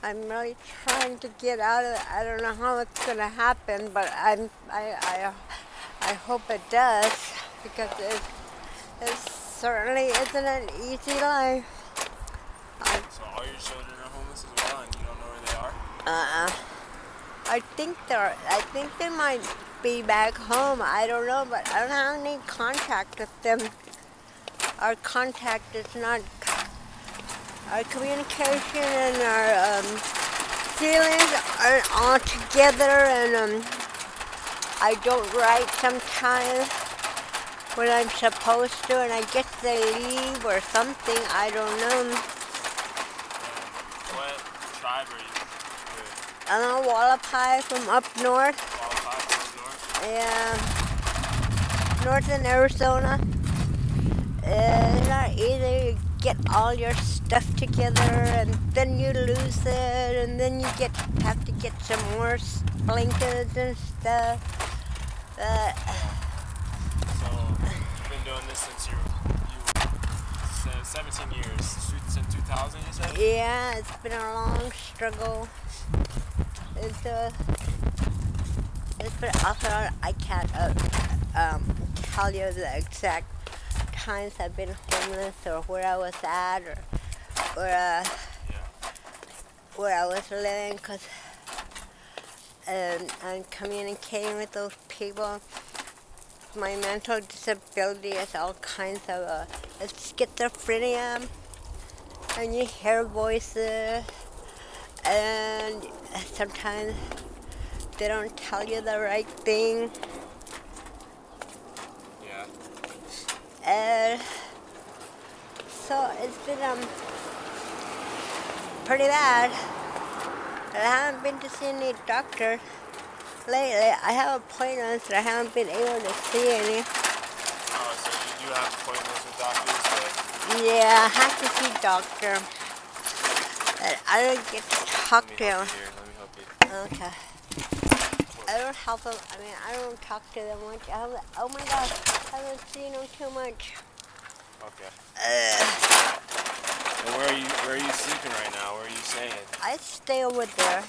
I'm really trying to get out of it. I don't know how it's gonna happen, but I'm I I, I hope it does because it it certainly isn't an easy life. I, So all your children are homeless as well, and you don't know where they are. uh, I think they're I think they might be back home. I don't know, but I don't have any contact with them. Our contact is not our communication and our um, feelings aren't all together and um, I don't write sometimes when I'm supposed to and I guess they leave or something, I don't know. What tribe are you I'm a Hualapai from up north, North? yeah, northern Arizona. Uh, It's not easy to get all your stuff together and then you lose it and then you get have to get some more blankets and stuff. Uh, So you've been doing this since you you were se- 17 years, since 2000 you said? Yeah, it's been a long struggle. It's uh, it's I can't uh, um, tell you the exact times I've been homeless or where I was at or where uh, where I was living because and I'm communicating with those people. My mental disability is all kinds of uh, schizophrenia. And you hear voices and sometimes they don't tell you the right thing. Yeah. and so it's been um pretty bad. But I haven't been to see any doctor lately. I have appointments but I haven't been able to see any. Oh, so you do have appointments with doctors, but yeah I have to see doctor. But I don't get to talk let me help you here. Let me help you. Okay. I don't help them. I mean, I don't talk to them much. I haven't, oh my gosh, I haven't seen them too much. Okay. Uh, And where are you? Where are you sleeping right now? Where are you staying? I stay over there.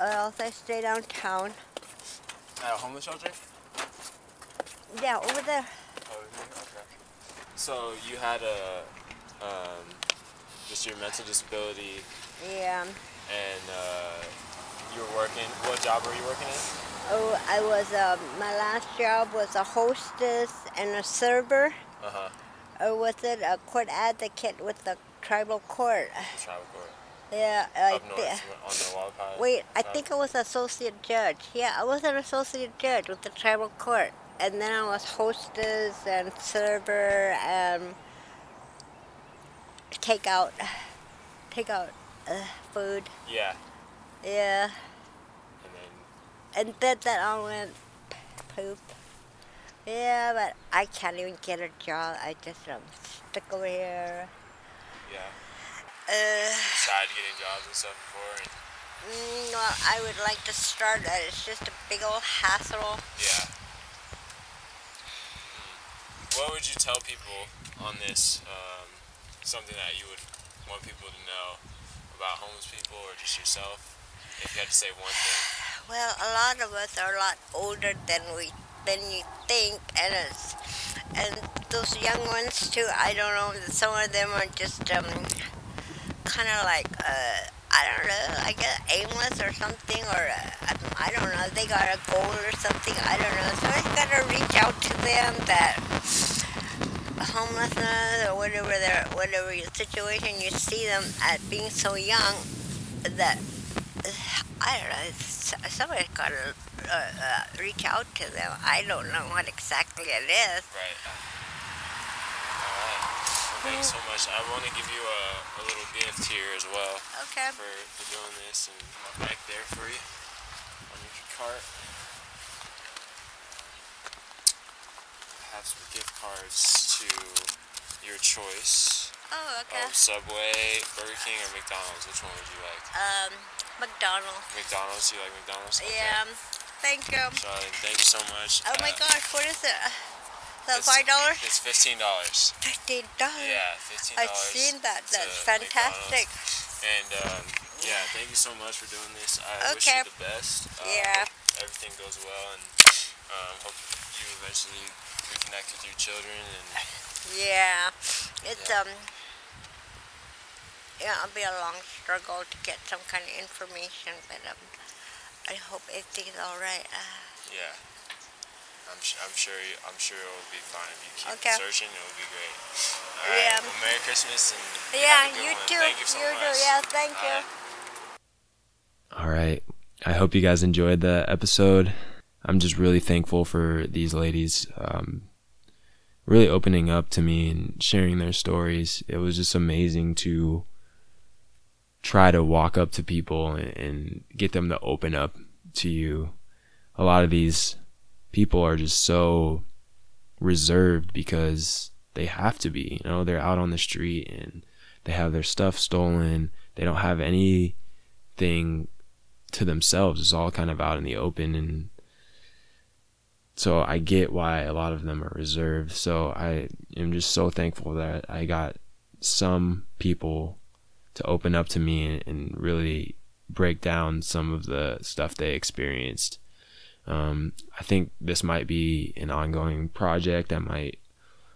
Or else I stay downtown. At a homeless shelter? Yeah, over there. Over here. Okay. So you had a, um, just your mental disability, Yeah. and uh, you were working. What job were you working in? Oh, I was, um, my last job was a hostess and a server. Uh huh. Or was it a court advocate with the tribal court? Tribal court. Yeah, I Up north, on the Hualapai. Wait, I think I was associate judge. Yeah, I was an associate judge with the tribal court. And then I was hostess and server and takeout, takeout uh, food. Yeah. Yeah, And then and then that all went poop. Yeah, but I can't even get a job. I just um, stuck over here. yeah, Uh, tried getting jobs and stuff before. And, mm, well, I would like to start that. It's just a big old hassle. yeah. Hmm. What would you tell people on this? Um, something that you would want people to know about homeless people or just yourself? If you had to say one thing. Well, a lot of us are a lot older than we than you think, and it's and those young ones too. I don't know. Some of them are just um, kind of like uh, I don't know. I guess aimless or something, or uh, I don't know. They got a goal or something. I don't know. So I gotta reach out to them that homelessness or whatever their whatever your situation. You see them at being so young that I don't know. Somebody's got to uh, uh, reach out to them. I don't know what exactly it is. Right. Alright. Well, thanks so much. I want to give you a, a little gift here as well Okay. for, for doing this and my back there for you on your cart. I have some gift cards to your choice. Oh, okay. Of Subway, Burger King, or McDonald's. Which one would you like? Um, McDonald's. McDonald's. You like McDonald's? Okay. Yeah. Thank you. Charlie, thank you so much. Oh my Uh, gosh, what is it? Is that five dollars? It's fifteen dollars. Fifteen dollars. Yeah, fifteen dollars. I've seen that. That's fantastic. And um, yeah, thank you so much for doing this. I wish you the best. Uh, Yeah. hope everything goes well, and um, hope you eventually reconnect with your children. And Yeah. It's Yeah. um. Yeah, it'll be a long struggle to get some kind of information, but um, I hope everything's all right. Uh, yeah, I'm su- I'm sure you, I'm sure it will be fine if you keep Okay. searching. It will be great. All right. Yeah. Well, Merry Christmas and yeah, have a good you one. too. Thank you so you much. too. Yeah, thank All you. right. All right. I hope you guys enjoyed the episode. I'm just really thankful for these ladies um, really opening up to me and sharing their stories. It was just amazing to try to walk up to people and, and get them to open up to you. A lot of these people are just so reserved because they have to be. You know, they're out on the street and they have their stuff stolen. They don't have anything to themselves. It's all kind of out in the open and so I get why a lot of them are reserved. So I am just so thankful that I got some people to open up to me and, and really break down some of the stuff they experienced. Um, I think this might be an ongoing project. I might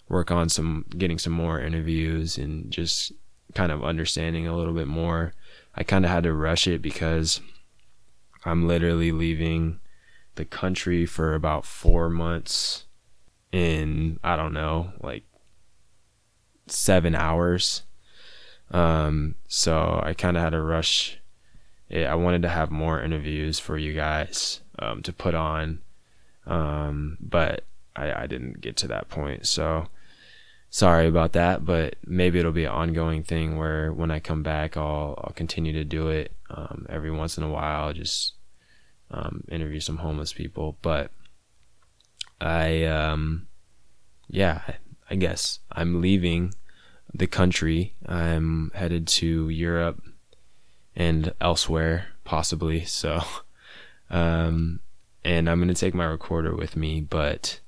work on some getting some more interviews and just kind of understanding a little bit more. I kind of had to rush it because I'm literally leaving the country for about four months in, I don't know, like seven hours. Um, so I kind of had to rush it. I wanted to have more interviews for you guys um, to put on, um, but I, I didn't get to that point. So sorry about that, but maybe it'll be an ongoing thing where when I come back, I'll I'll continue to do it um, every once in a while. Just um, interview some homeless people, but I um, yeah, I, guess I'm leaving the country. I'm headed to Europe and elsewhere, possibly. So, um, and I'm gonna take my recorder with me, but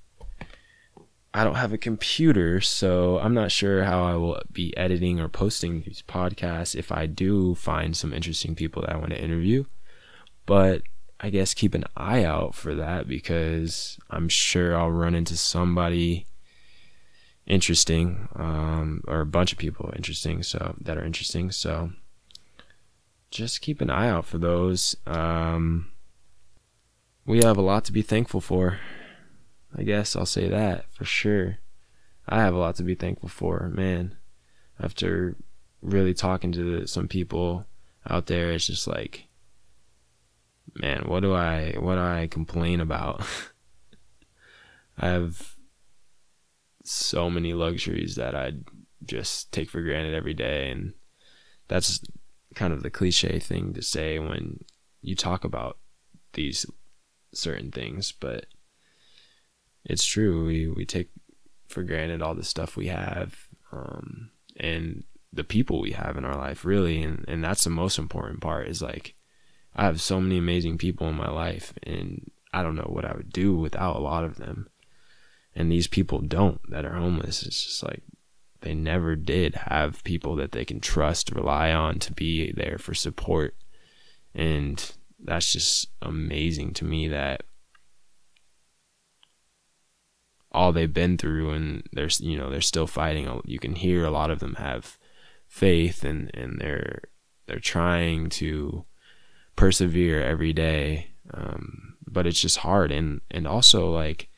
I don't have a computer, so I'm not sure how I will be editing or posting these podcasts if I do find some interesting people that I want to interview. But I guess keep an eye out for that because I'm sure I'll run into somebody interesting, um, or a bunch of people interesting, so that are interesting. So just keep an eye out for those. Um, we have a lot to be thankful for. I guess I'll say that for sure. I have a lot to be thankful for, man. After really talking to some people out there, it's just like, man, what do I what do I complain about? I have so many luxuries that I just take for granted every day, and that's kind of the cliche thing to say when you talk about these certain things, but it's true. We we take for granted all the stuff we have, um, and the people we have in our life, really, and and that's the most important part. Is like I have so many amazing people in my life, and I don't know what I would do without a lot of them. And these people don't that are homeless. It's just like they never did have people that they can trust, rely on to be there for support. And that's just amazing to me that all they've been through and they're you know they're still fighting you can hear a lot of them have faith and and they're they're trying to persevere every day um, but it's just hard. And and also like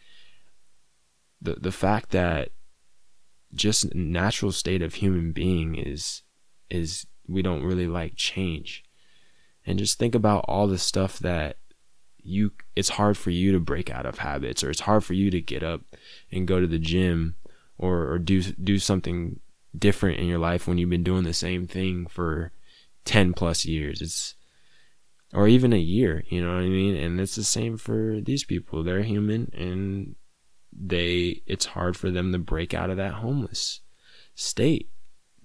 the the fact that just natural state of human being is is we don't really like change. And just think about all the stuff that you it's hard for you to break out of habits or it's hard for you to get up and go to the gym or or do do something different in your life when you've been doing the same thing for 10 plus years. It's or even a year, you know what I mean? And it's the same for these people. They're human and they it's hard for them to break out of that homeless state.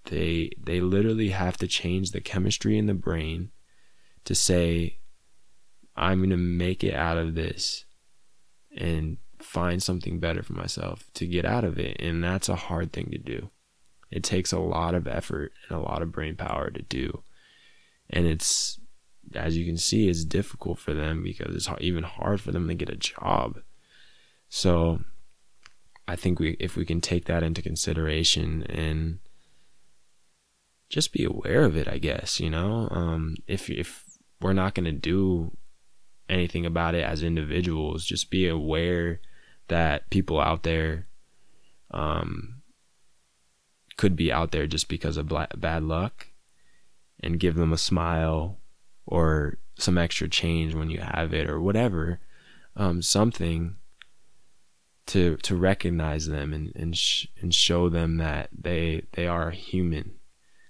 They they literally have to change the chemistry in the brain to say I'm going to make it out of this and find something better for myself to get out of it. And that's a hard thing to do. It takes a lot of effort and a lot of brain power to do. And it's, as you can see, it's difficult for them because it's even hard for them to get a job. So I think we, if we can take that into consideration and just be aware of it, I guess, you know, um, if, if we're not going to do anything about it as individuals. Just be aware that people out there um, could be out there just because of bad luck and give them a smile or some extra change when you have it or whatever um, something to to recognize them and and, sh- and show them that they they are human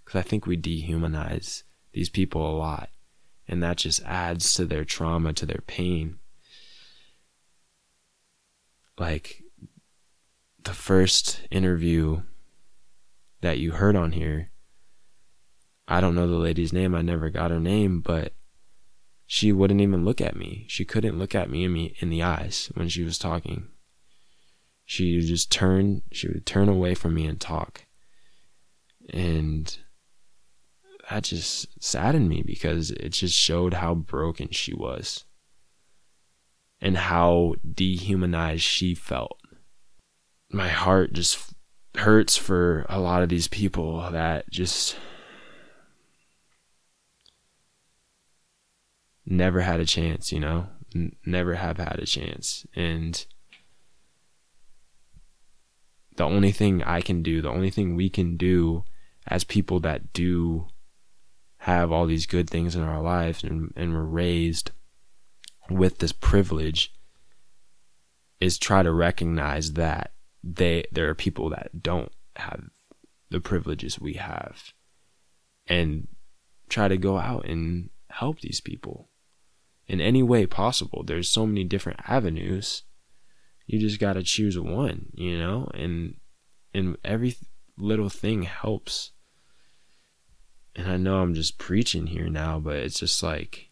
because I think we dehumanize these people a lot and that just adds to their trauma, to their pain. Like the first interview that you heard on here, I don't know the lady's name, I never got her name, but she wouldn't even look at me. She couldn't look at me in, me in the eyes when she was talking. She just turn, she would turn away from me and talk. And that just saddened me because it just showed how broken she was and how dehumanized she felt. My heart just hurts for a lot of these people that just never had a chance, you know, N- never have had a chance. And the only thing I can do, the only thing we can do as people that do have all these good things in our lives and, and we're raised with this privilege is try to recognize that they there are people that don't have the privileges we have and try to go out and help these people in any way possible. There's so many different avenues. You just got to choose one you know? And and every little thing helps. And I know I'm just preaching here now, but it's just like,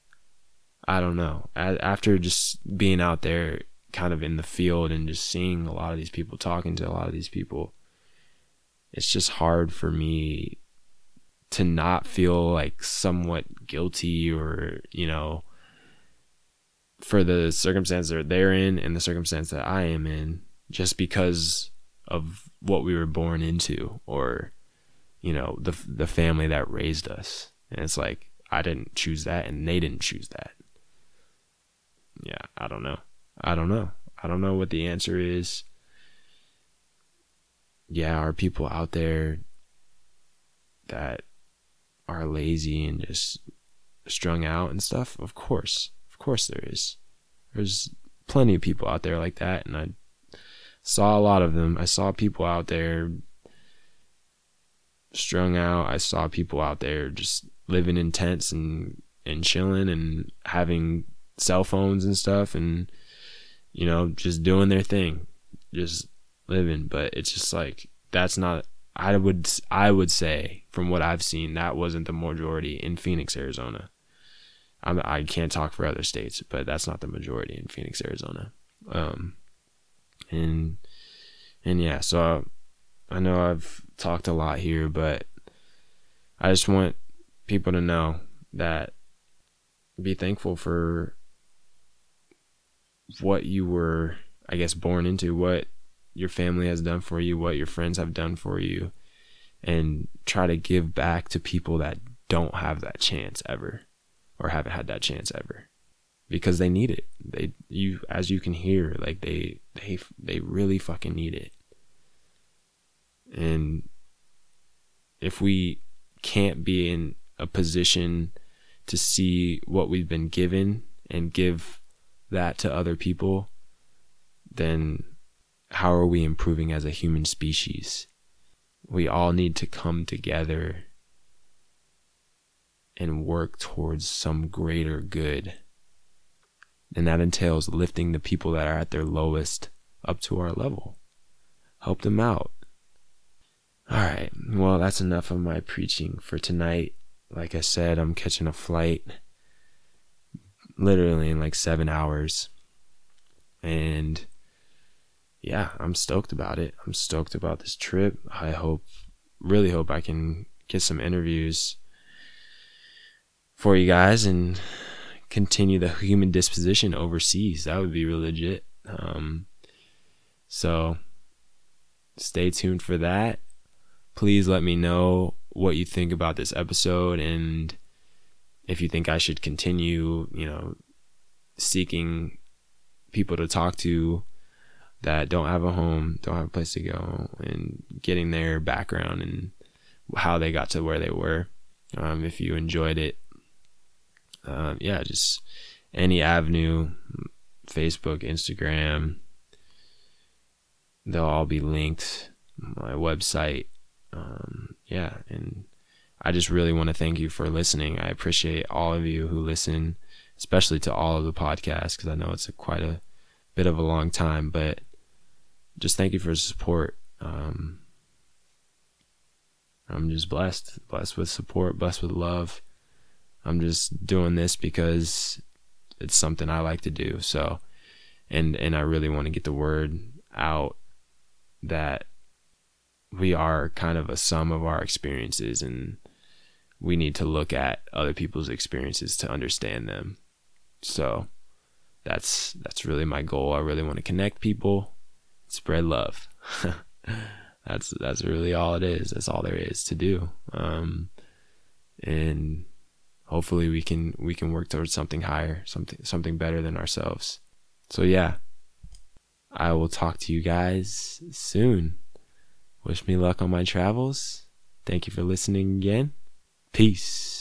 I don't know. After just being out there kind of in the field and just seeing a lot of these people, talking to a lot of these people, it's just hard for me to not feel like somewhat guilty or, you know, for the circumstance that they're in and the circumstance that I am in just because of what we were born into or you know the the family that raised us. And it's like I didn't choose that and they didn't choose that. Yeah I don't know. I don't know. I don't know what the answer is. Yeah are people out there that are lazy and just strung out and stuff? Of course course there is there's plenty of people out there like that and I saw a lot of them I saw people out there strung out. I saw people out there just living in tents and and chilling and having cell phones and stuff and you know just doing their thing, just living. But it's just like that's not. I would I would say from what I've seen that wasn't the majority in Phoenix, Arizona. I'm, I can't talk for other states, but that's not the majority in Phoenix, Arizona. Um, and and yeah, so I know I've talked a lot here, but I just want people to know that be thankful for what you were, I guess, born into, what your family has done for you, what your friends have done for you, and try to give back to people that don't have that chance ever or haven't had that chance ever because they need it. They you as you can hear like they they they really fucking need it. And if we can't be in a position to see what we've been given and give that to other people, then how are we improving as a human species? We all need to come together and work towards some greater good. And that entails lifting the people that are at their lowest up to our level. Help them out. All right. Well, that's enough of my preaching for tonight. Like I said, I'm catching a flight literally in like seven hours. And yeah, I'm stoked about it. I'm stoked about this trip. I hope, really hope I can get some interviews for you guys and continue the human disposition overseas. That would be really legit. Um, so stay tuned for that. Please let me know what you think about this episode and if you think I should continue, you know, seeking people to talk to that don't have a home, don't have a place to go, and getting their background and how they got to where they were. Um, if you enjoyed it, um, yeah, just any avenue, Facebook, Instagram, they'll all be linked. My website, um, yeah, and I just really want to thank you for listening. I appreciate all of you who listen, especially to all of the podcasts, because I know it's a, quite a bit of a long time, but just thank you for the support. Um, I'm just blessed, blessed with support, blessed with love. I'm just doing this because it's something I like to do. So, and and I really want to get the word out that we are kind of a sum of our experiences and we need to look at other people's experiences to understand them. So that's that's really my goal. I really want to connect people, spread love. that's that's really all it is. That's all there is to do. Um, and hopefully we can we can work towards something higher, something something better than ourselves. So yeah. I will talk to you guys soon. Wish me luck on my travels. Thank you for listening again. Peace.